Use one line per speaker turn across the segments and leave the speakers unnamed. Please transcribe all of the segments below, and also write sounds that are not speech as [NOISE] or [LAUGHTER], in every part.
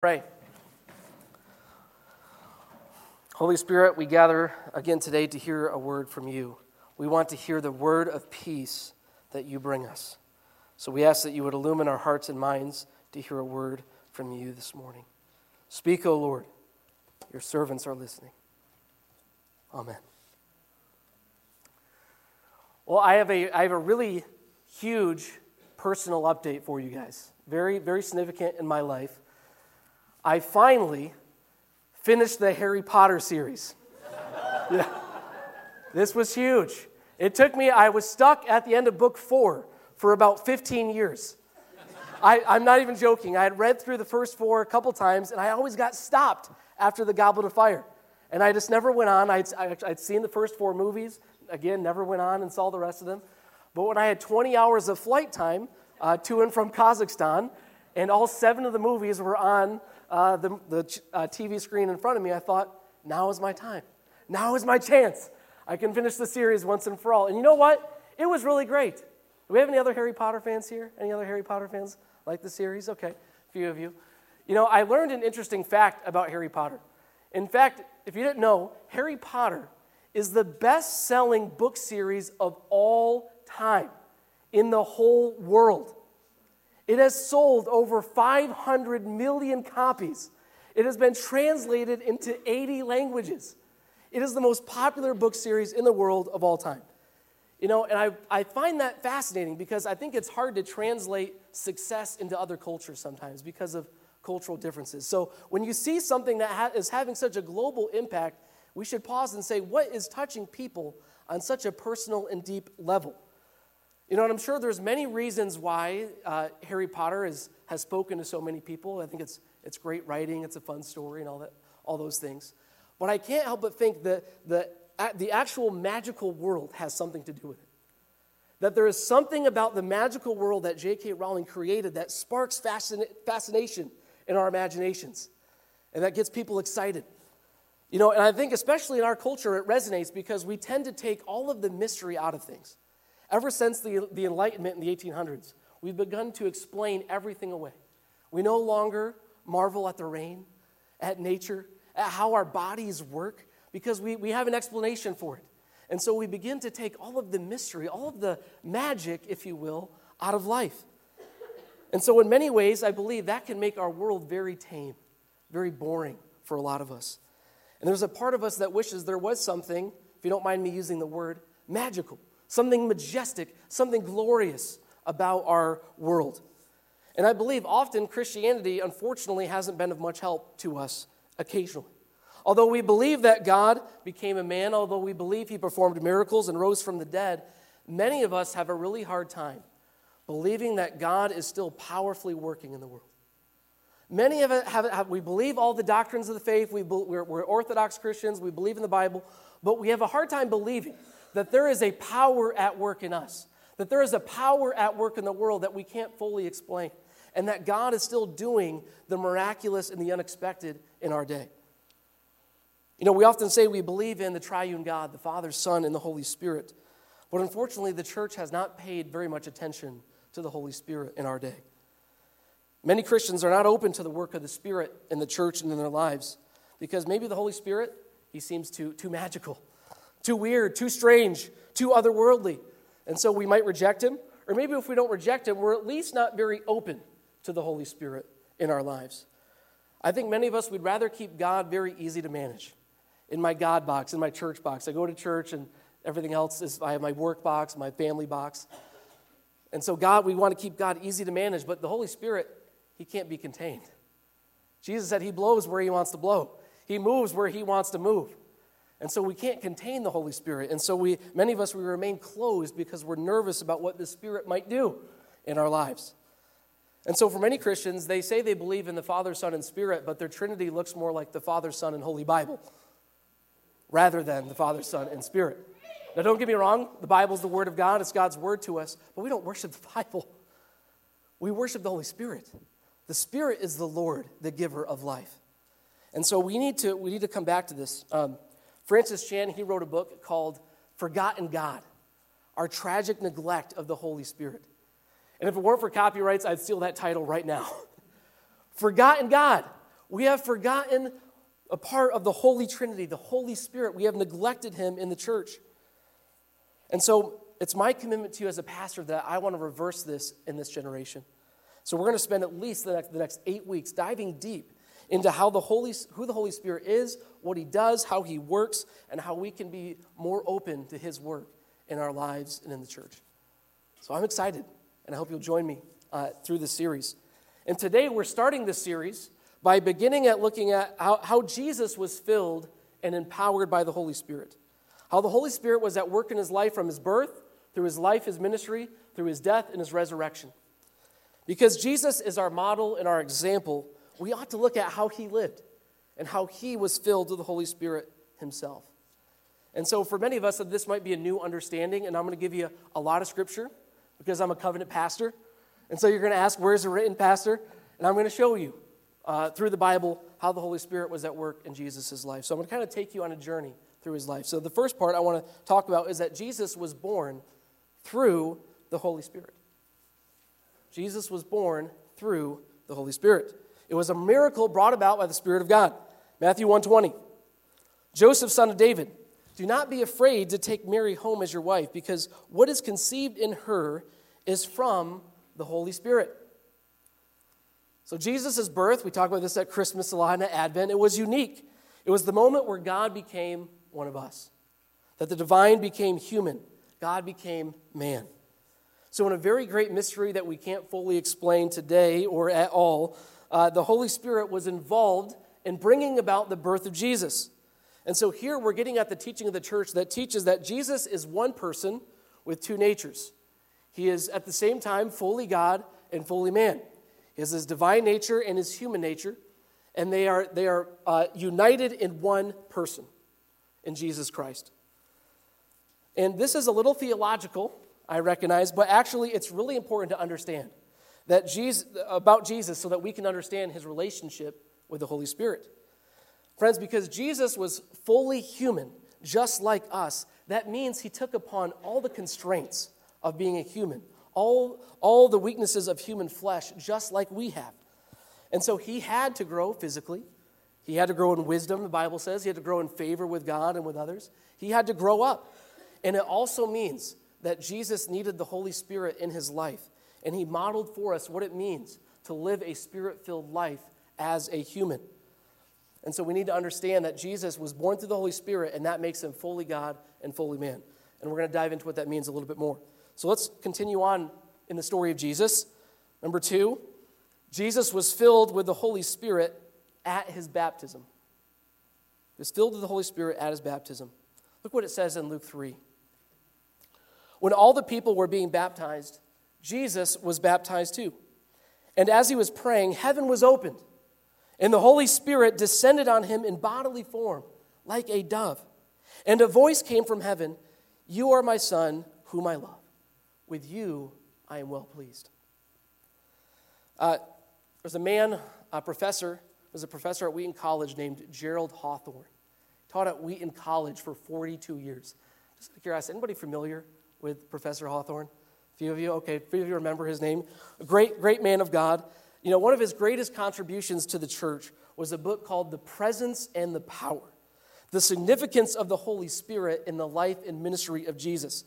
Pray. Holy Spirit, we gather again today to hear a word from you. We want to hear the word of peace that you bring us. So we ask that you would illumine our hearts and minds to hear a word from you this morning. Speak, O Lord. Your servants are listening. Amen. Well, I have a, I have a really huge personal update for you guys. Very, very significant in my life. I finally finished the Harry Potter series. [LAUGHS] yeah. This was huge. It took me, I was stuck at the end of book four for about 15 years. I, am not even joking. I had read through the first four a couple times, and I always got stopped after the Goblet of Fire. And I just never went on. I'd, I'd seen the first four movies, again, never went on and saw the rest of them. But when I had 20 hours of flight time uh, to and from Kazakhstan, and all seven of the movies were on uh, the, the uh, TV screen in front of me, I thought, now is my time. Now is my chance. I can finish the series once and for all. And you know what? It was really great. Do we have any other Harry Potter fans here? Any other Harry Potter fans like the series? Okay, a few of you. You know, I learned an interesting fact about Harry Potter. In fact, if you didn't know, Harry Potter is the best selling book series of all time in the whole world. It has sold over 500 million copies. It has been translated into 80 languages. It is the most popular book series in the world of all time. You know, and I, I find that fascinating because I think it's hard to translate success into other cultures sometimes because of cultural differences. So when you see something that ha- is having such a global impact, we should pause and say, what is touching people on such a personal and deep level? You know, and I'm sure there's many reasons why uh, Harry Potter is, has spoken to so many people. I think it's, it's great writing, it's a fun story, and all, that, all those things. But I can't help but think that the, the actual magical world has something to do with it. That there is something about the magical world that J.K. Rowling created that sparks fascination in our imaginations and that gets people excited. You know, and I think especially in our culture, it resonates because we tend to take all of the mystery out of things. Ever since the, the Enlightenment in the 1800s, we've begun to explain everything away. We no longer marvel at the rain, at nature, at how our bodies work, because we, we have an explanation for it. And so we begin to take all of the mystery, all of the magic, if you will, out of life. And so, in many ways, I believe that can make our world very tame, very boring for a lot of us. And there's a part of us that wishes there was something, if you don't mind me using the word, magical something majestic, something glorious about our world. And I believe often Christianity, unfortunately, hasn't been of much help to us occasionally. Although we believe that God became a man, although we believe he performed miracles and rose from the dead, many of us have a really hard time believing that God is still powerfully working in the world. Many of us have, have we believe all the doctrines of the faith, we, we're Orthodox Christians, we believe in the Bible, but we have a hard time believing that there is a power at work in us, that there is a power at work in the world that we can't fully explain, and that God is still doing the miraculous and the unexpected in our day. You know, we often say we believe in the triune God, the Father, Son, and the Holy Spirit, but unfortunately, the church has not paid very much attention to the Holy Spirit in our day. Many Christians are not open to the work of the Spirit in the church and in their lives because maybe the Holy Spirit, he seems too, too magical too weird, too strange, too otherworldly. And so we might reject him. Or maybe if we don't reject him, we're at least not very open to the Holy Spirit in our lives. I think many of us would rather keep God very easy to manage. In my God box, in my church box. I go to church and everything else is, I have my work box, my family box. And so, God, we want to keep God easy to manage, but the Holy Spirit, He can't be contained. Jesus said He blows where He wants to blow, He moves where He wants to move. And so we can't contain the Holy Spirit. And so we, many of us, we remain closed because we're nervous about what the Spirit might do in our lives. And so for many Christians, they say they believe in the Father, Son, and Spirit, but their Trinity looks more like the Father, Son, and Holy Bible rather than the Father, Son, and Spirit. Now, don't get me wrong, the Bible's the Word of God, it's God's Word to us, but we don't worship the Bible. We worship the Holy Spirit. The Spirit is the Lord, the giver of life. And so we need to, we need to come back to this. Um, Francis Chan, he wrote a book called Forgotten God Our Tragic Neglect of the Holy Spirit. And if it weren't for copyrights, I'd steal that title right now. [LAUGHS] Forgotten God. We have forgotten a part of the Holy Trinity, the Holy Spirit. We have neglected him in the church. And so it's my commitment to you as a pastor that I want to reverse this in this generation. So we're going to spend at least the next, the next eight weeks diving deep into how the Holy, who the Holy Spirit is, what he does, how he works, and how we can be more open to his work in our lives and in the church. So I'm excited, and I hope you'll join me uh, through this series. And today we're starting this series by beginning at looking at how, how Jesus was filled and empowered by the Holy Spirit. How the Holy Spirit was at work in his life from his birth, through his life, his ministry, through his death, and his resurrection. Because Jesus is our model and our example, we ought to look at how he lived and how he was filled with the Holy Spirit himself. And so, for many of us, this might be a new understanding, and I'm going to give you a lot of scripture because I'm a covenant pastor. And so, you're going to ask, Where is it written, Pastor? And I'm going to show you uh, through the Bible how the Holy Spirit was at work in Jesus' life. So, I'm going to kind of take you on a journey through his life. So, the first part I want to talk about is that Jesus was born through the Holy Spirit. Jesus was born through the Holy Spirit. It was a miracle brought about by the Spirit of God. Matthew 120. Joseph, son of David, do not be afraid to take Mary home as your wife, because what is conceived in her is from the Holy Spirit. So, Jesus' birth, we talk about this at Christmas a lot and Advent, it was unique. It was the moment where God became one of us, that the divine became human, God became man. So, in a very great mystery that we can't fully explain today or at all, uh, the Holy Spirit was involved in bringing about the birth of Jesus. And so, here we're getting at the teaching of the church that teaches that Jesus is one person with two natures. He is at the same time fully God and fully man. He has his divine nature and his human nature, and they are, they are uh, united in one person, in Jesus Christ. And this is a little theological, I recognize, but actually it's really important to understand that Jesus, about Jesus so that we can understand his relationship with the Holy Spirit. Friends, because Jesus was fully human, just like us, that means he took upon all the constraints of being a human, all, all the weaknesses of human flesh, just like we have. And so he had to grow physically. He had to grow in wisdom, the Bible says. He had to grow in favor with God and with others. He had to grow up. And it also means that Jesus needed the Holy Spirit in his life. And he modeled for us what it means to live a spirit filled life as a human. And so we need to understand that Jesus was born through the Holy Spirit, and that makes him fully God and fully man. And we're going to dive into what that means a little bit more. So let's continue on in the story of Jesus. Number two, Jesus was filled with the Holy Spirit at his baptism. He was filled with the Holy Spirit at his baptism. Look what it says in Luke 3. When all the people were being baptized, Jesus was baptized too. And as he was praying, heaven was opened, and the Holy Spirit descended on him in bodily form, like a dove. And a voice came from heaven You are my son, whom I love. With you I am well pleased. Uh, there's a man, a professor, was a professor at Wheaton College named Gerald Hawthorne. Taught at Wheaton College for 42 years. Just out of curiosity, anybody familiar with Professor Hawthorne? Few of you, okay, a few of you remember his name. A great, great man of God. You know, one of his greatest contributions to the church was a book called The Presence and the Power The Significance of the Holy Spirit in the Life and Ministry of Jesus.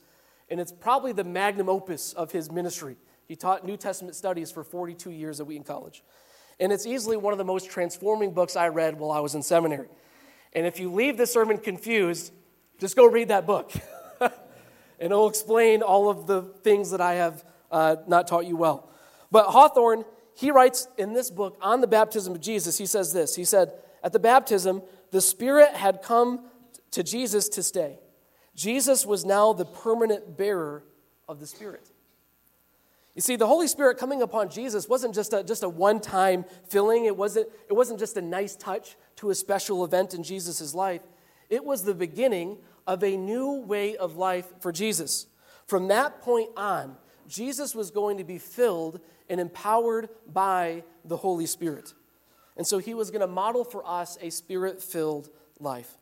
And it's probably the magnum opus of his ministry. He taught New Testament studies for 42 years at Wheaton College. And it's easily one of the most transforming books I read while I was in seminary. And if you leave this sermon confused, just go read that book. [LAUGHS] and it'll explain all of the things that I have uh, not taught you well. But Hawthorne, he writes in this book on the baptism of Jesus, he says this. He said, At the baptism, the Spirit had come to Jesus to stay. Jesus was now the permanent bearer of the Spirit. You see, the Holy Spirit coming upon Jesus wasn't just a, just a one time filling, it wasn't, it wasn't just a nice touch to a special event in Jesus' life. It was the beginning of a new way of life for Jesus. From that point on, Jesus was going to be filled and empowered by the Holy Spirit. And so he was going to model for us a spirit filled life.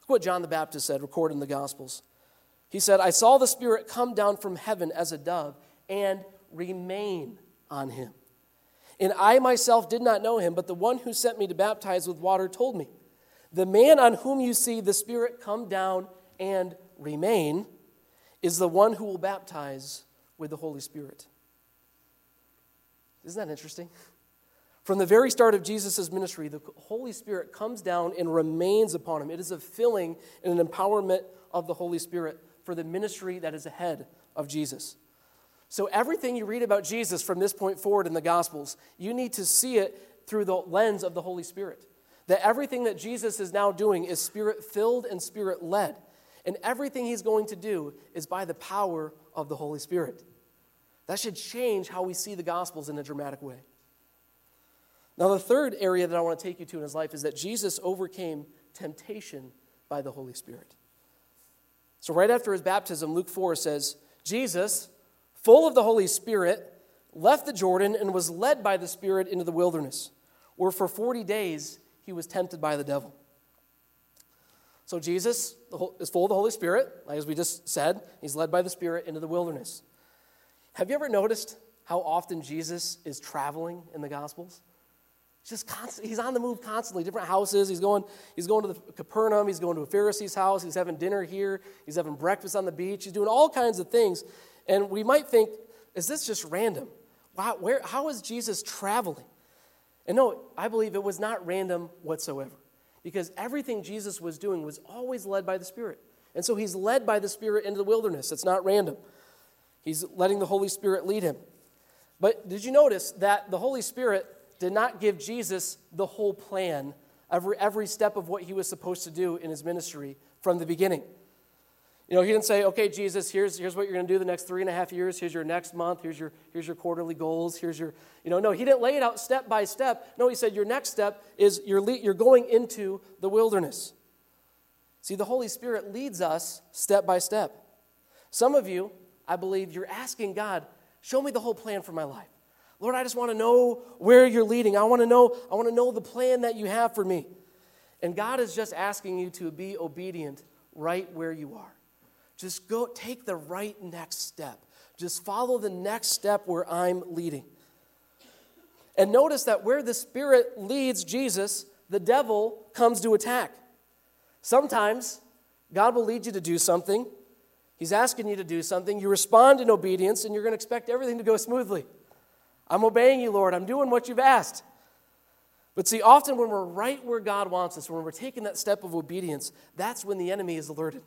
Look what John the Baptist said, recorded in the Gospels. He said, I saw the Spirit come down from heaven as a dove and remain on him. And I myself did not know him, but the one who sent me to baptize with water told me, The man on whom you see the Spirit come down and remain is the one who will baptize with the Holy Spirit. Isn't that interesting? From the very start of Jesus' ministry, the Holy Spirit comes down and remains upon him. It is a filling and an empowerment of the Holy Spirit for the ministry that is ahead of Jesus. So, everything you read about Jesus from this point forward in the Gospels, you need to see it through the lens of the Holy Spirit. That everything that Jesus is now doing is spirit filled and spirit led. And everything he's going to do is by the power of the Holy Spirit. That should change how we see the Gospels in a dramatic way. Now, the third area that I want to take you to in his life is that Jesus overcame temptation by the Holy Spirit. So, right after his baptism, Luke 4 says, Jesus, full of the Holy Spirit, left the Jordan and was led by the Spirit into the wilderness, where for 40 days he was tempted by the devil. So Jesus is full of the Holy Spirit, as we just said. He's led by the Spirit into the wilderness. Have you ever noticed how often Jesus is traveling in the Gospels? He's just constant, he's on the move constantly, different houses. He's going, he's going to the Capernaum, he's going to a Pharisee's house, he's having dinner here, he's having breakfast on the beach, he's doing all kinds of things. And we might think, is this just random? Wow, where, how is Jesus traveling? And no, I believe it was not random whatsoever. Because everything Jesus was doing was always led by the Spirit. And so he's led by the Spirit into the wilderness. It's not random. He's letting the Holy Spirit lead him. But did you notice that the Holy Spirit did not give Jesus the whole plan, every, every step of what he was supposed to do in his ministry from the beginning? You know, he didn't say, okay, Jesus, here's, here's what you're going to do the next three and a half years. Here's your next month. Here's your, here's your quarterly goals. Here's your, you know, no, he didn't lay it out step by step. No, he said, your next step is you're, le- you're going into the wilderness. See, the Holy Spirit leads us step by step. Some of you, I believe, you're asking God, show me the whole plan for my life. Lord, I just want to know where you're leading. I want to know, I want to know the plan that you have for me. And God is just asking you to be obedient right where you are. Just go take the right next step. Just follow the next step where I'm leading. And notice that where the Spirit leads Jesus, the devil comes to attack. Sometimes God will lead you to do something. He's asking you to do something. You respond in obedience, and you're going to expect everything to go smoothly. I'm obeying you, Lord. I'm doing what you've asked. But see, often when we're right where God wants us, when we're taking that step of obedience, that's when the enemy is alerted.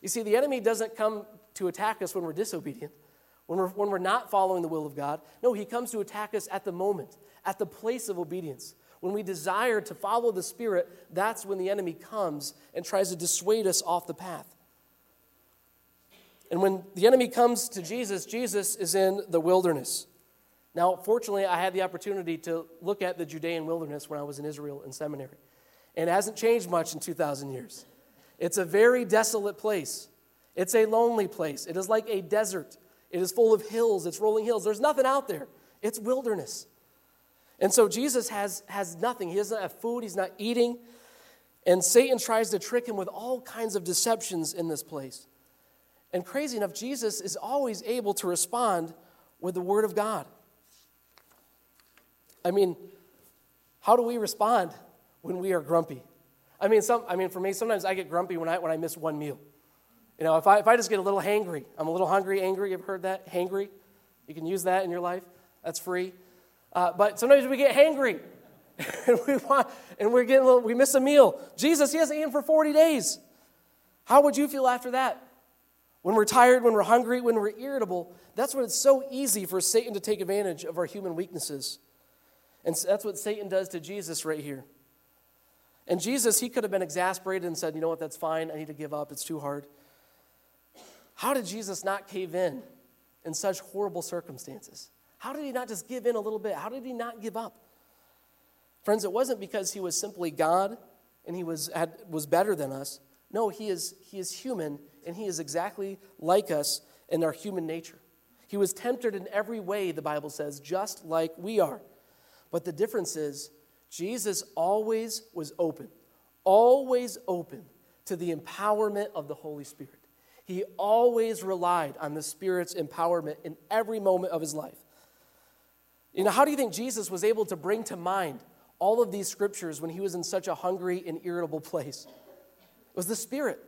You see, the enemy doesn't come to attack us when we're disobedient, when we're, when we're not following the will of God. No, he comes to attack us at the moment, at the place of obedience. When we desire to follow the Spirit, that's when the enemy comes and tries to dissuade us off the path. And when the enemy comes to Jesus, Jesus is in the wilderness. Now, fortunately, I had the opportunity to look at the Judean wilderness when I was in Israel in seminary. And it hasn't changed much in 2,000 years. It's a very desolate place. It's a lonely place. It is like a desert. It is full of hills, it's rolling hills. There's nothing out there, it's wilderness. And so Jesus has, has nothing. He doesn't have food, he's not eating. And Satan tries to trick him with all kinds of deceptions in this place. And crazy enough, Jesus is always able to respond with the Word of God. I mean, how do we respond when we are grumpy? I mean, some, I mean, for me, sometimes I get grumpy when I, when I miss one meal. You know, if I, if I just get a little hangry, I'm a little hungry, angry. You've heard that? Hangry? You can use that in your life. That's free. Uh, but sometimes we get hangry. [LAUGHS] and we want, and we're getting little, we miss a meal. Jesus, he hasn't eaten for 40 days. How would you feel after that? When we're tired, when we're hungry, when we're irritable, that's when it's so easy for Satan to take advantage of our human weaknesses. And that's what Satan does to Jesus right here. And Jesus, he could have been exasperated and said, You know what, that's fine. I need to give up. It's too hard. How did Jesus not cave in in such horrible circumstances? How did he not just give in a little bit? How did he not give up? Friends, it wasn't because he was simply God and he was, had, was better than us. No, he is, he is human and he is exactly like us in our human nature. He was tempted in every way, the Bible says, just like we are. But the difference is, Jesus always was open, always open to the empowerment of the Holy Spirit. He always relied on the Spirit's empowerment in every moment of his life. You know, how do you think Jesus was able to bring to mind all of these scriptures when he was in such a hungry and irritable place? It was the Spirit.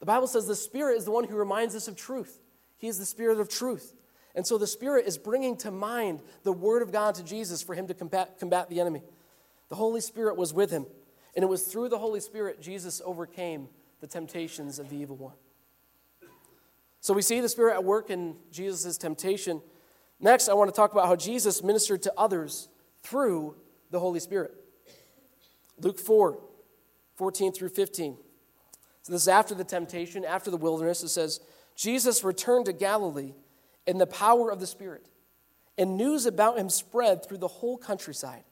The Bible says the Spirit is the one who reminds us of truth. He is the Spirit of truth. And so the Spirit is bringing to mind the Word of God to Jesus for him to combat, combat the enemy. The Holy Spirit was with him. And it was through the Holy Spirit Jesus overcame the temptations of the evil one. So we see the Spirit at work in Jesus' temptation. Next, I want to talk about how Jesus ministered to others through the Holy Spirit. Luke 4 14 through 15. So this is after the temptation, after the wilderness. It says, Jesus returned to Galilee in the power of the Spirit, and news about him spread through the whole countryside.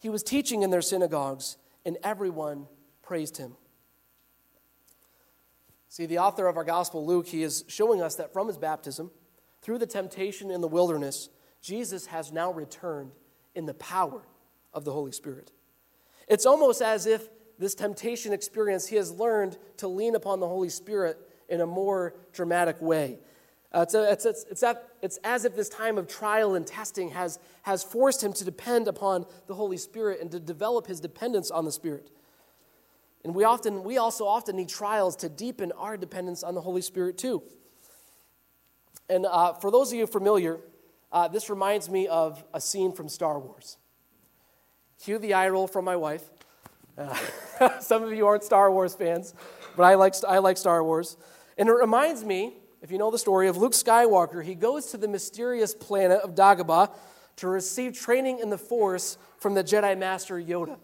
He was teaching in their synagogues, and everyone praised him. See, the author of our gospel, Luke, he is showing us that from his baptism, through the temptation in the wilderness, Jesus has now returned in the power of the Holy Spirit. It's almost as if this temptation experience, he has learned to lean upon the Holy Spirit in a more dramatic way. Uh, it's, it's, it's, it's, as if this time of trial and testing has, has forced him to depend upon the Holy Spirit and to develop his dependence on the Spirit. And we, often, we also often need trials to deepen our dependence on the Holy Spirit, too. And uh, for those of you familiar, uh, this reminds me of a scene from Star Wars. Cue the eye roll from my wife. Uh, [LAUGHS] some of you aren't Star Wars fans, but I like, I like Star Wars. And it reminds me if you know the story of Luke Skywalker, he goes to the mysterious planet of Dagobah to receive training in the Force from the Jedi Master Yoda.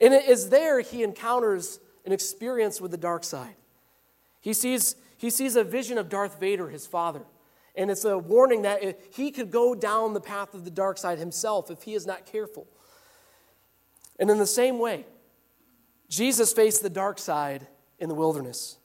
And it is there he encounters an experience with the dark side. He sees, he sees a vision of Darth Vader, his father. And it's a warning that he could go down the path of the dark side himself if he is not careful. And in the same way, Jesus faced the dark side in the wilderness.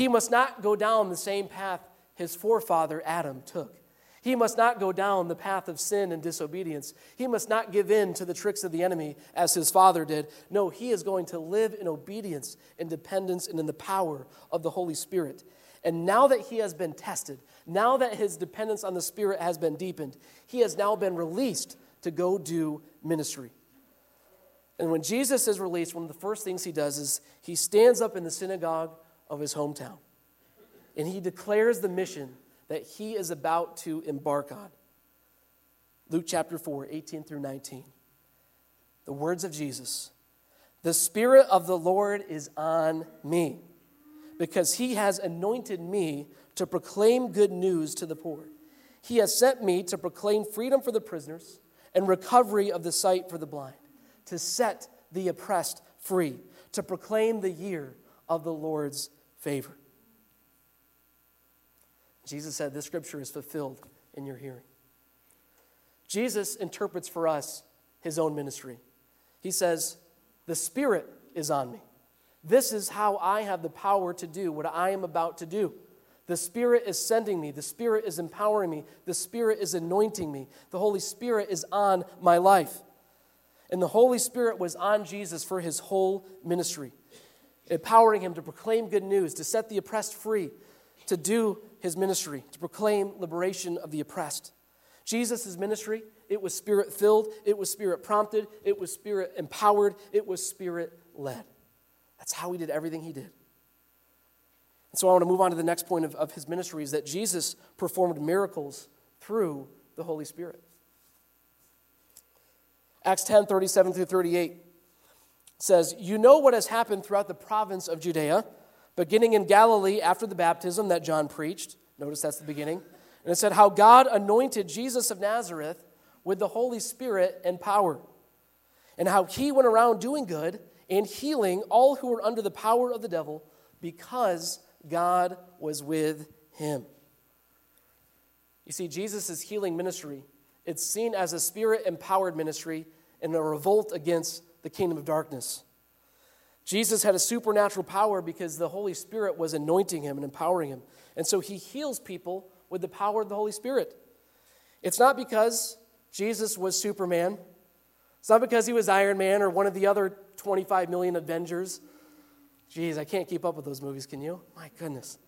He must not go down the same path his forefather Adam took. He must not go down the path of sin and disobedience. He must not give in to the tricks of the enemy as his father did. No, he is going to live in obedience, in dependence, and in the power of the Holy Spirit. And now that he has been tested, now that his dependence on the Spirit has been deepened, he has now been released to go do ministry. And when Jesus is released, one of the first things he does is he stands up in the synagogue of his hometown. And he declares the mission that he is about to embark on. Luke chapter 4, 18 through 19. The words of Jesus The Spirit of the Lord is on me, because he has anointed me to proclaim good news to the poor. He has sent me to proclaim freedom for the prisoners and recovery of the sight for the blind, to set the oppressed free, to proclaim the year of the Lord's favor. Jesus said, This scripture is fulfilled in your hearing. Jesus interprets for us his own ministry. He says, The Spirit is on me. This is how I have the power to do what I am about to do. The Spirit is sending me. The Spirit is empowering me. The Spirit is anointing me. The Holy Spirit is on my life. And the Holy Spirit was on Jesus for his whole ministry empowering him to proclaim good news, to set the oppressed free, to do his ministry, to proclaim liberation of the oppressed. Jesus' ministry, it was spirit filled, it was spirit prompted, it was spirit empowered, it was spirit led. That's how he did everything he did. And so I want to move on to the next point of, of his ministry is that Jesus performed miracles through the Holy Spirit. Acts 10 37 through 38 says, You know what has happened throughout the province of Judea, beginning in Galilee after the baptism that John preached. Notice that's the beginning. And it said, How God anointed Jesus of Nazareth with the Holy Spirit and power, and how he went around doing good and healing all who were under the power of the devil because God was with him. You see, Jesus' healing ministry, it's seen as a spirit empowered ministry and a revolt against the kingdom of darkness. Jesus had a supernatural power because the Holy Spirit was anointing him and empowering him. And so he heals people with the power of the Holy Spirit. It's not because Jesus was Superman. It's not because he was Iron Man or one of the other 25 million Avengers. Jeez, I can't keep up with those movies, can you? My goodness.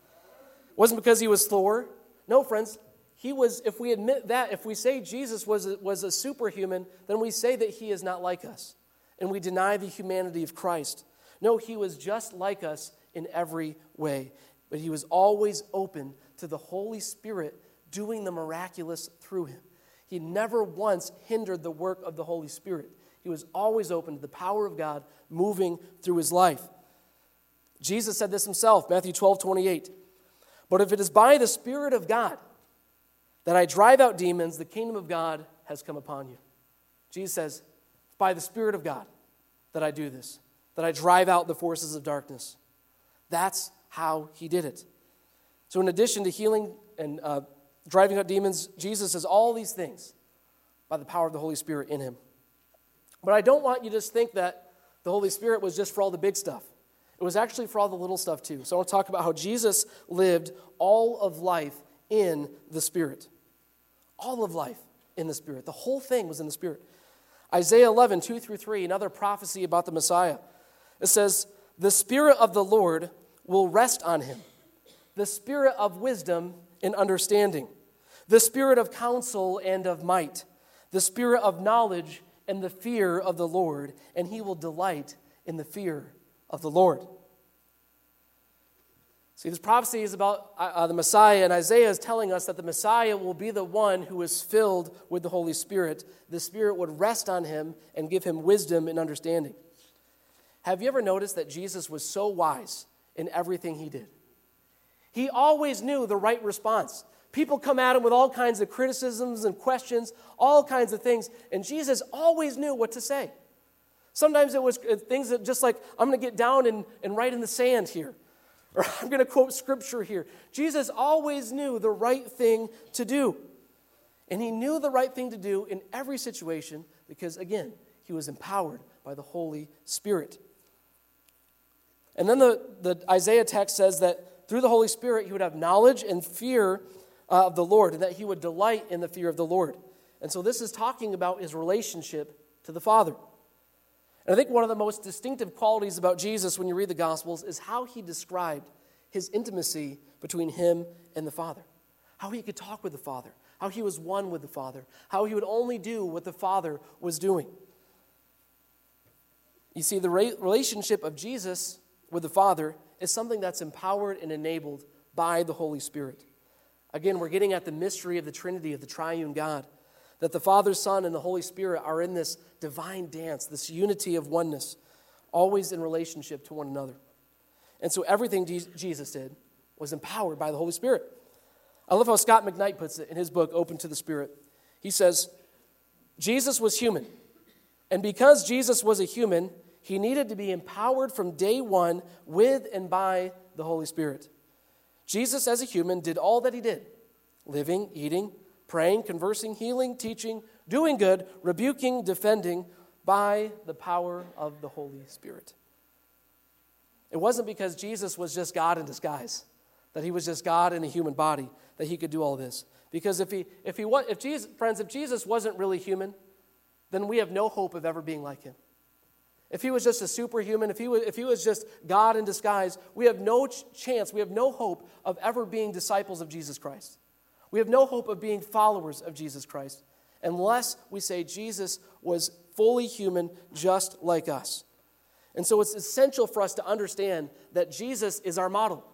It wasn't because he was Thor. No, friends, he was, if we admit that, if we say Jesus was a, was a superhuman, then we say that he is not like us. And we deny the humanity of Christ. No, he was just like us in every way. But he was always open to the Holy Spirit doing the miraculous through him. He never once hindered the work of the Holy Spirit. He was always open to the power of God moving through his life. Jesus said this himself, Matthew 12, 28. But if it is by the Spirit of God that I drive out demons, the kingdom of God has come upon you. Jesus says, by the Spirit of God that I do this, that I drive out the forces of darkness. That's how he did it. So, in addition to healing and uh, driving out demons, Jesus does all these things by the power of the Holy Spirit in him. But I don't want you to just think that the Holy Spirit was just for all the big stuff. It was actually for all the little stuff too. So I want to talk about how Jesus lived all of life in the Spirit. All of life in the Spirit. The whole thing was in the Spirit. Isaiah 11, 2 through 3, another prophecy about the Messiah. It says, The Spirit of the Lord will rest on him, the Spirit of wisdom and understanding, the Spirit of counsel and of might, the Spirit of knowledge and the fear of the Lord, and he will delight in the fear of the Lord. See, this prophecy is about uh, uh, the Messiah, and Isaiah is telling us that the Messiah will be the one who is filled with the Holy Spirit. The Spirit would rest on him and give him wisdom and understanding. Have you ever noticed that Jesus was so wise in everything he did? He always knew the right response. People come at him with all kinds of criticisms and questions, all kinds of things, and Jesus always knew what to say. Sometimes it was uh, things that just like, I'm going to get down and, and write in the sand here. Or I'm going to quote scripture here. Jesus always knew the right thing to do. And he knew the right thing to do in every situation because, again, he was empowered by the Holy Spirit. And then the, the Isaiah text says that through the Holy Spirit, he would have knowledge and fear uh, of the Lord, and that he would delight in the fear of the Lord. And so this is talking about his relationship to the Father. And I think one of the most distinctive qualities about Jesus when you read the Gospels is how he described his intimacy between him and the Father. How he could talk with the Father, how he was one with the Father, how he would only do what the Father was doing. You see, the relationship of Jesus with the Father is something that's empowered and enabled by the Holy Spirit. Again, we're getting at the mystery of the Trinity, of the triune God that the Father, Son, and the Holy Spirit are in this divine dance, this unity of oneness, always in relationship to one another. And so everything Jesus did was empowered by the Holy Spirit. I love how Scot McKnight puts it in his book, Open to the Spirit. He says, Jesus was human. And because Jesus was a human, he needed to be empowered from day one with and by the Holy Spirit. Jesus, as a human, did all that he did living, eating, praying, conversing, healing, teaching, doing good, rebuking, defending by the power of the Holy Spirit. It wasn't because Jesus was just God in disguise, that he was just God in a human body, that he could do all this. Because if he, if he if Jesus, friends, if Jesus wasn't really human, then we have no hope of ever being like him. If he was just a superhuman, if he was, if he was just God in disguise, we have no ch- chance, we have no hope of ever being disciples of Jesus Christ. We have no hope of being followers of Jesus Christ unless we say Jesus was fully human, just like us. And so it's essential for us to understand that Jesus is our model.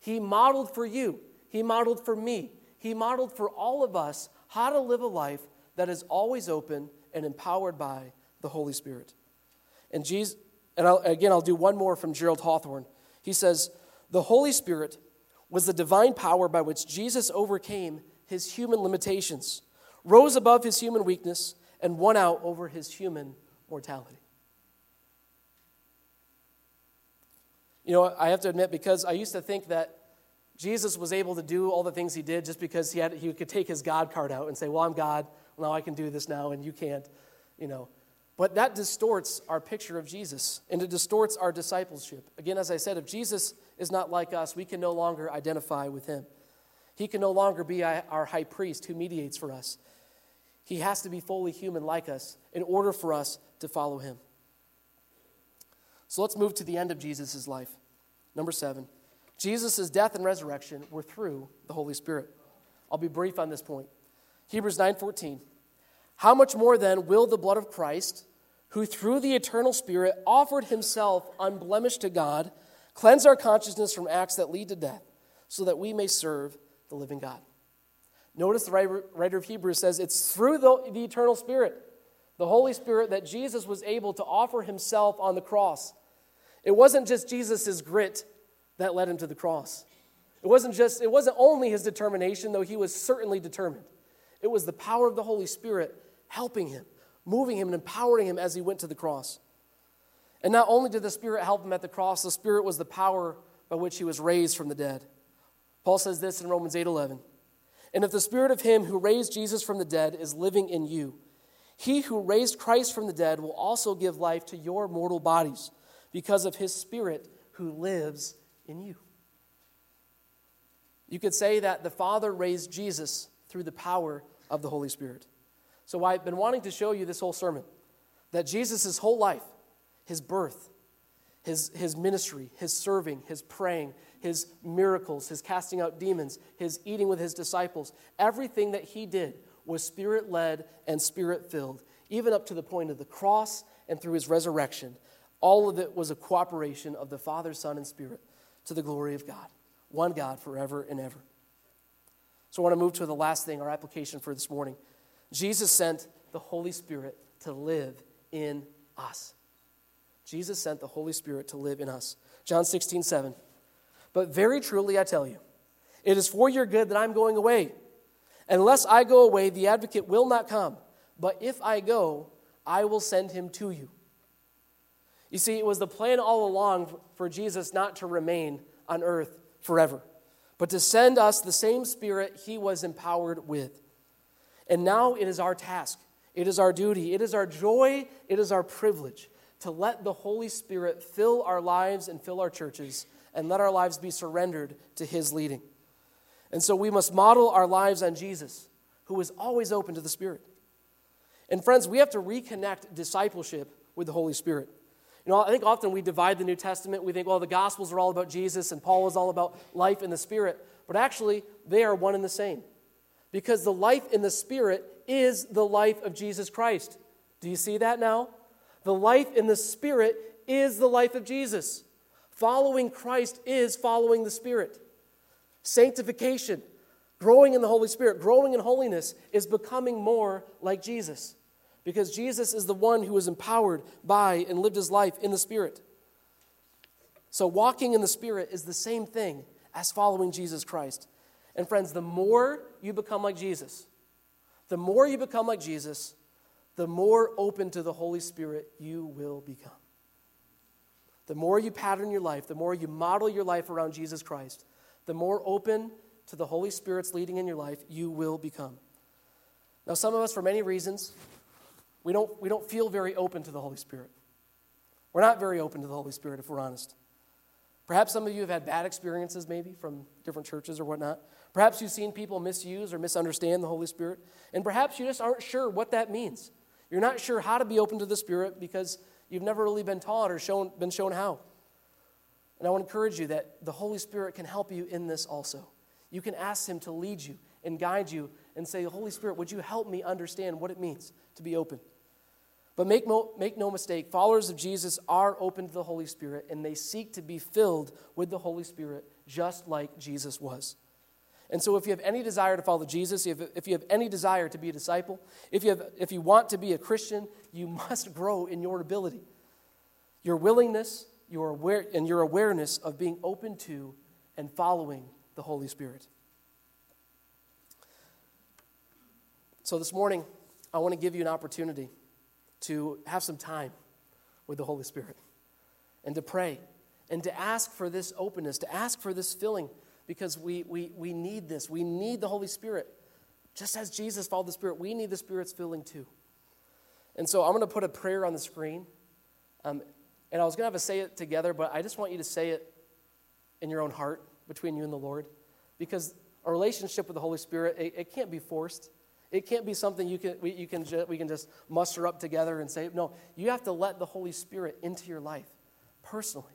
He modeled for you, He modeled for me, He modeled for all of us how to live a life that is always open and empowered by the Holy Spirit. And Jesus, and I'll, again, I'll do one more from Gerald Hawthorne. He says, The Holy Spirit was the divine power by which Jesus overcame his human limitations, rose above his human weakness, and won out over his human mortality. You know, I have to admit, because I used to think that Jesus was able to do all the things he did just because he, had, he could take his God card out and say, Well, I'm God. Well, now I can do this now, and you can't, you know. But that distorts our picture of Jesus, and it distorts our discipleship. Again, as I said, if Jesus is not like us, we can no longer identify with him. He can no longer be our high priest who mediates for us. He has to be fully human like us in order for us to follow him. So let's move to the end of Jesus' life. Number seven Jesus' death and resurrection were through the Holy Spirit. I'll be brief on this point. Hebrews 9:14. How much more then will the blood of Christ, who through the eternal Spirit offered himself unblemished to God, cleanse our consciousness from acts that lead to death, so that we may serve the living God? Notice the writer of Hebrews says it's through the, the eternal Spirit, the Holy Spirit, that Jesus was able to offer himself on the cross. It wasn't just Jesus' grit that led him to the cross. It wasn't just, it wasn't only his determination, though he was certainly determined. It was the power of the Holy Spirit helping him, moving him, and empowering him as he went to the cross. And not only did the Spirit help him at the cross, the Spirit was the power by which he was raised from the dead. Paul says this in Romans 8 11. And if the Spirit of him who raised Jesus from the dead is living in you, he who raised Christ from the dead will also give life to your mortal bodies because of his Spirit who lives in you. You could say that the Father raised Jesus through the power of the Holy Spirit. So I've been wanting to show you this whole sermon that Jesus' whole life, his birth, his, his ministry, his serving, his praying, his miracles, his casting out demons, his eating with his disciples, everything that he did was spirit led and spirit filled, even up to the point of the cross and through his resurrection. All of it was a cooperation of the Father, Son, and Spirit to the glory of God, one God forever and ever. So I want to move to the last thing, our application for this morning. Jesus sent the Holy Spirit to live in us. Jesus sent the Holy Spirit to live in us. John 16, 7. But very truly I tell you, it is for your good that I'm going away. Unless I go away, the advocate will not come. But if I go, I will send him to you. You see, it was the plan all along for Jesus not to remain on earth forever, but to send us the same Spirit he was empowered with. And now it is our task, it is our duty, it is our joy, it is our privilege to let the Holy Spirit fill our lives and fill our churches and let our lives be surrendered to his leading. And so we must model our lives on Jesus, who is always open to the Spirit. And friends, we have to reconnect discipleship with the Holy Spirit. You know, I think often we divide the New Testament. We think, well, the Gospels are all about Jesus and Paul is all about life in the Spirit. But actually, they are one and the same. Because the life in the Spirit is the life of Jesus Christ. Do you see that now? The life in the Spirit is the life of Jesus. Following Christ is following the Spirit. Sanctification, growing in the Holy Spirit, growing in holiness, is becoming more like Jesus because Jesus is the one who was empowered by and lived his life in the Spirit. So, walking in the Spirit is the same thing as following Jesus Christ. And, friends, the more you become like Jesus, the more you become like Jesus, the more open to the Holy Spirit you will become. The more you pattern your life, the more you model your life around Jesus Christ, the more open to the Holy Spirit's leading in your life you will become. Now, some of us, for many reasons, we don't, we don't feel very open to the Holy Spirit. We're not very open to the Holy Spirit, if we're honest. Perhaps some of you have had bad experiences, maybe from different churches or whatnot. Perhaps you've seen people misuse or misunderstand the Holy Spirit. And perhaps you just aren't sure what that means. You're not sure how to be open to the Spirit because you've never really been taught or shown, been shown how. And I want to encourage you that the Holy Spirit can help you in this also. You can ask Him to lead you and guide you and say, Holy Spirit, would you help me understand what it means to be open? But make, mo- make no mistake, followers of Jesus are open to the Holy Spirit and they seek to be filled with the Holy Spirit just like Jesus was. And so, if you have any desire to follow Jesus, if, if you have any desire to be a disciple, if you, have, if you want to be a Christian, you [LAUGHS] must grow in your ability, your willingness, your aware, and your awareness of being open to and following the Holy Spirit. So, this morning, I want to give you an opportunity to have some time with the Holy Spirit and to pray and to ask for this openness, to ask for this filling, because we, we, we need this. We need the Holy Spirit. Just as Jesus followed the Spirit, we need the Spirit's filling too. And so I'm going to put a prayer on the screen. Um, and I was going to have to say it together, but I just want you to say it in your own heart between you and the Lord. Because a relationship with the Holy Spirit, it, it can't be forced. It can't be something you can, we, you can ju- we can just muster up together and say, no, you have to let the Holy Spirit into your life personally.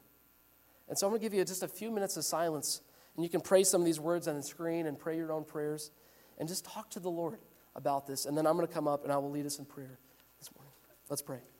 And so I'm going to give you just a few minutes of silence, and you can pray some of these words on the screen and pray your own prayers. and just talk to the Lord about this. And then I'm going to come up and I will lead us in prayer this morning. Let's pray.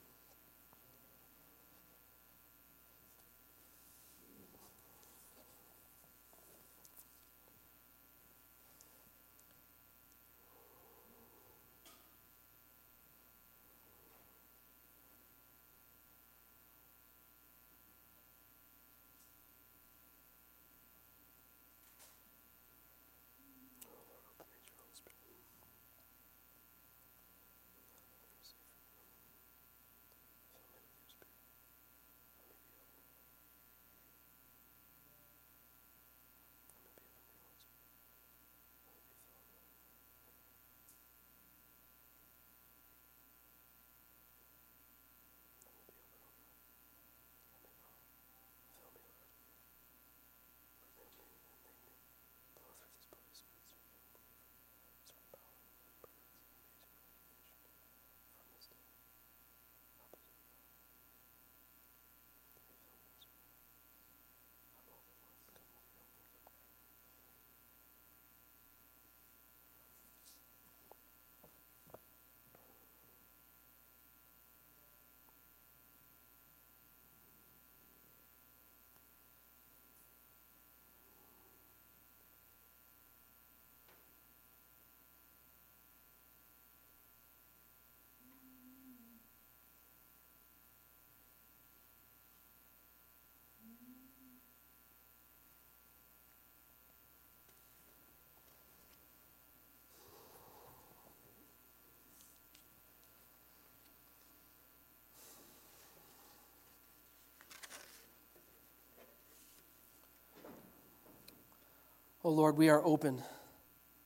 Oh Lord, we are open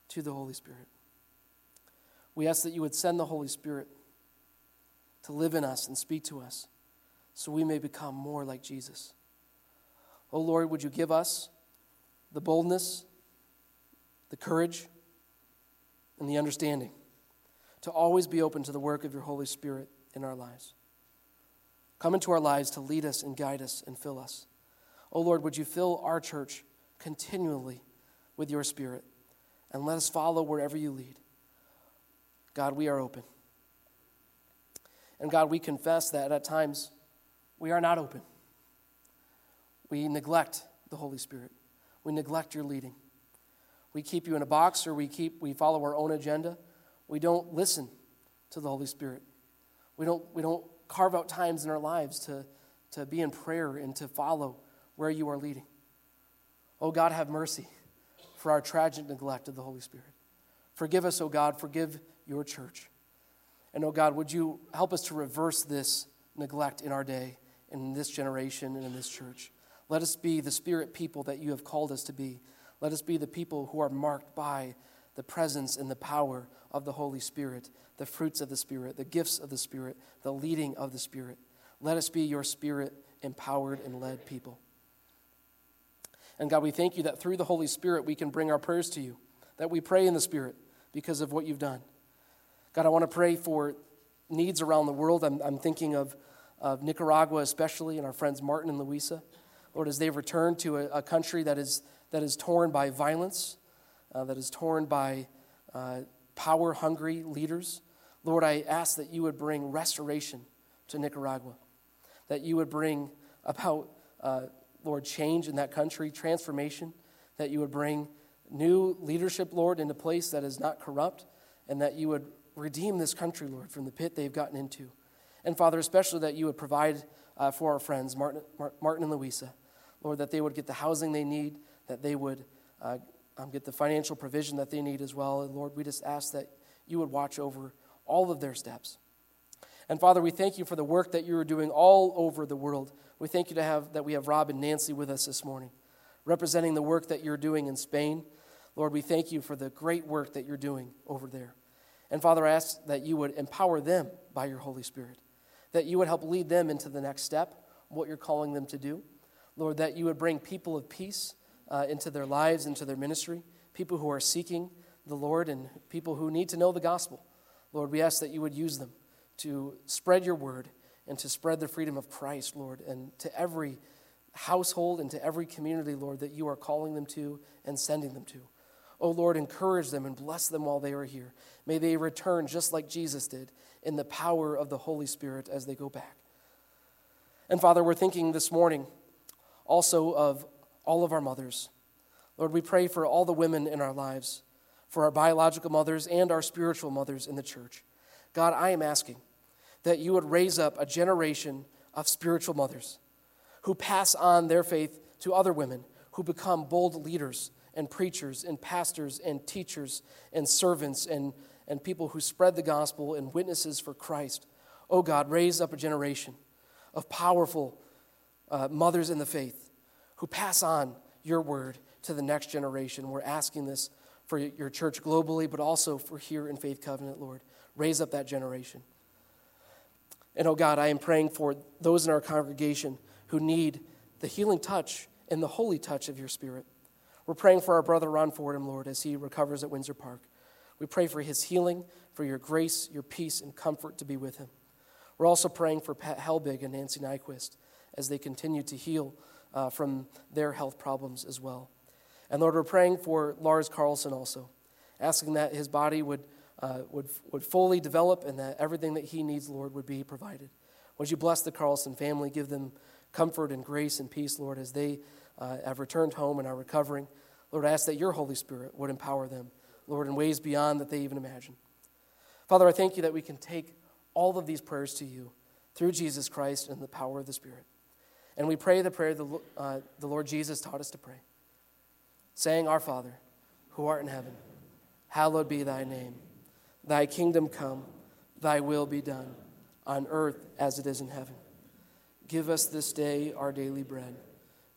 to the Holy Spirit. We ask that you would send the Holy Spirit to live in us and speak to us so we may become more like Jesus. Oh Lord, would you give us the boldness, the courage, and the understanding to always be open to the work of your Holy Spirit in our lives. Come into our lives to lead us and guide us and fill us. Oh Lord, would you fill our church continually with your Spirit and let us follow wherever you lead. God, we are open. And God, we confess that at times we are not open. We neglect the Holy Spirit. We neglect your leading. We keep you in a box or we keep we follow our own agenda. We don't listen to the Holy Spirit. We don't, we don't carve out times in our lives to, to be in prayer and to follow where you are leading. Oh God, have mercy for our tragic neglect of the Holy Spirit. Forgive us, O oh God. Forgive your church. And, O oh God, would you help us to reverse this neglect in our day, in this generation, and in this church? Let us be the spirit people that you have called us to be. Let us be the people who are marked by the presence and the power of the Holy Spirit, the fruits of the Spirit, the gifts of the Spirit, the leading of the Spirit. Let us be your spirit empowered and led people. And God, we thank you that through the Holy Spirit we can bring our prayers to you, that we pray in the Spirit because of what you've done. God, I want to pray for needs around the world. I'm, I'm thinking of, of Nicaragua, especially, and our friends Martin and Luisa. Lord, as they've returned to a, a country that is, that is torn by violence, uh, that is torn by uh, power hungry leaders, Lord, I ask that you would bring restoration to Nicaragua, that you would bring about uh, Lord, change in that country, transformation, that you would bring new leadership, Lord, into place that is not corrupt, and that you would redeem this country, Lord, from the pit they've gotten into. And Father, especially that you would provide uh, for our friends, Martin, Martin and Louisa, Lord, that they would get the housing they need, that they would uh, um, get the financial provision that they need as well. And Lord, we just ask that you would watch over all of their steps. And Father, we thank you for the work that you are doing all over the world. We thank you to have, that we have Rob and Nancy with us this morning, representing the work that you're doing in Spain. Lord, we thank you for the great work that you're doing over there. And Father, I ask that you would empower them by your Holy Spirit, that you would help lead them into the next step, what you're calling them to do. Lord, that you would bring people of peace uh, into their lives, into their ministry, people who are seeking the Lord, and people who need to know the gospel. Lord, we ask that you would use them to spread your word and to spread the freedom of Christ, Lord, and to every household and to every community, Lord, that you are calling them to and sending them to. O Lord, encourage them and bless them while they are here. May they return just like Jesus did in the power of the Holy Spirit as they go back. And Father, we're thinking this morning also of all of our mothers. Lord, we pray for all the women in our lives, for our biological mothers and our spiritual mothers in the church. God, I am asking that you would raise up a generation of spiritual mothers who pass on their faith to other women, who become bold leaders and preachers and pastors and teachers and servants and, and people who spread the gospel and witnesses for Christ. Oh God, raise up a generation of powerful uh, mothers in the faith who pass on your word to the next generation. We're asking this for your church globally, but also for here in Faith Covenant, Lord. Raise up that generation. And oh God, I am praying for those in our congregation who need the healing touch and the holy touch of your Spirit. We're praying for our brother Ron Fordham, Lord, as he recovers at Windsor Park. We pray for his healing, for your grace, your peace, and comfort to be with him. We're also praying for Pat Helbig and Nancy Nyquist as they continue to heal uh, from their health problems as well. And Lord, we're praying for Lars Carlson also, asking that his body would, uh, would, would fully develop and that everything that he needs, Lord, would be provided. Would you bless the Carlson family, give them comfort and grace and peace, Lord, as they uh, have returned home and are recovering. Lord, I ask that your Holy Spirit would empower them, Lord, in ways beyond that they even imagine. Father, I thank you that we can take all of these prayers to you through Jesus Christ and the power of the Spirit. And we pray the prayer the, uh, the Lord Jesus taught us to pray, saying, Our Father, who art in heaven, hallowed be thy name. Thy kingdom come, thy will be done, on earth as it is in heaven. Give us this day our daily bread,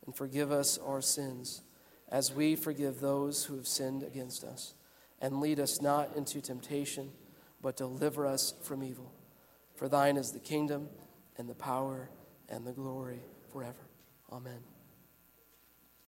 and forgive us our sins, as we forgive those who have sinned against us. And lead us not into temptation, but deliver us from evil. For thine is the kingdom, and the power, and the glory forever. Amen.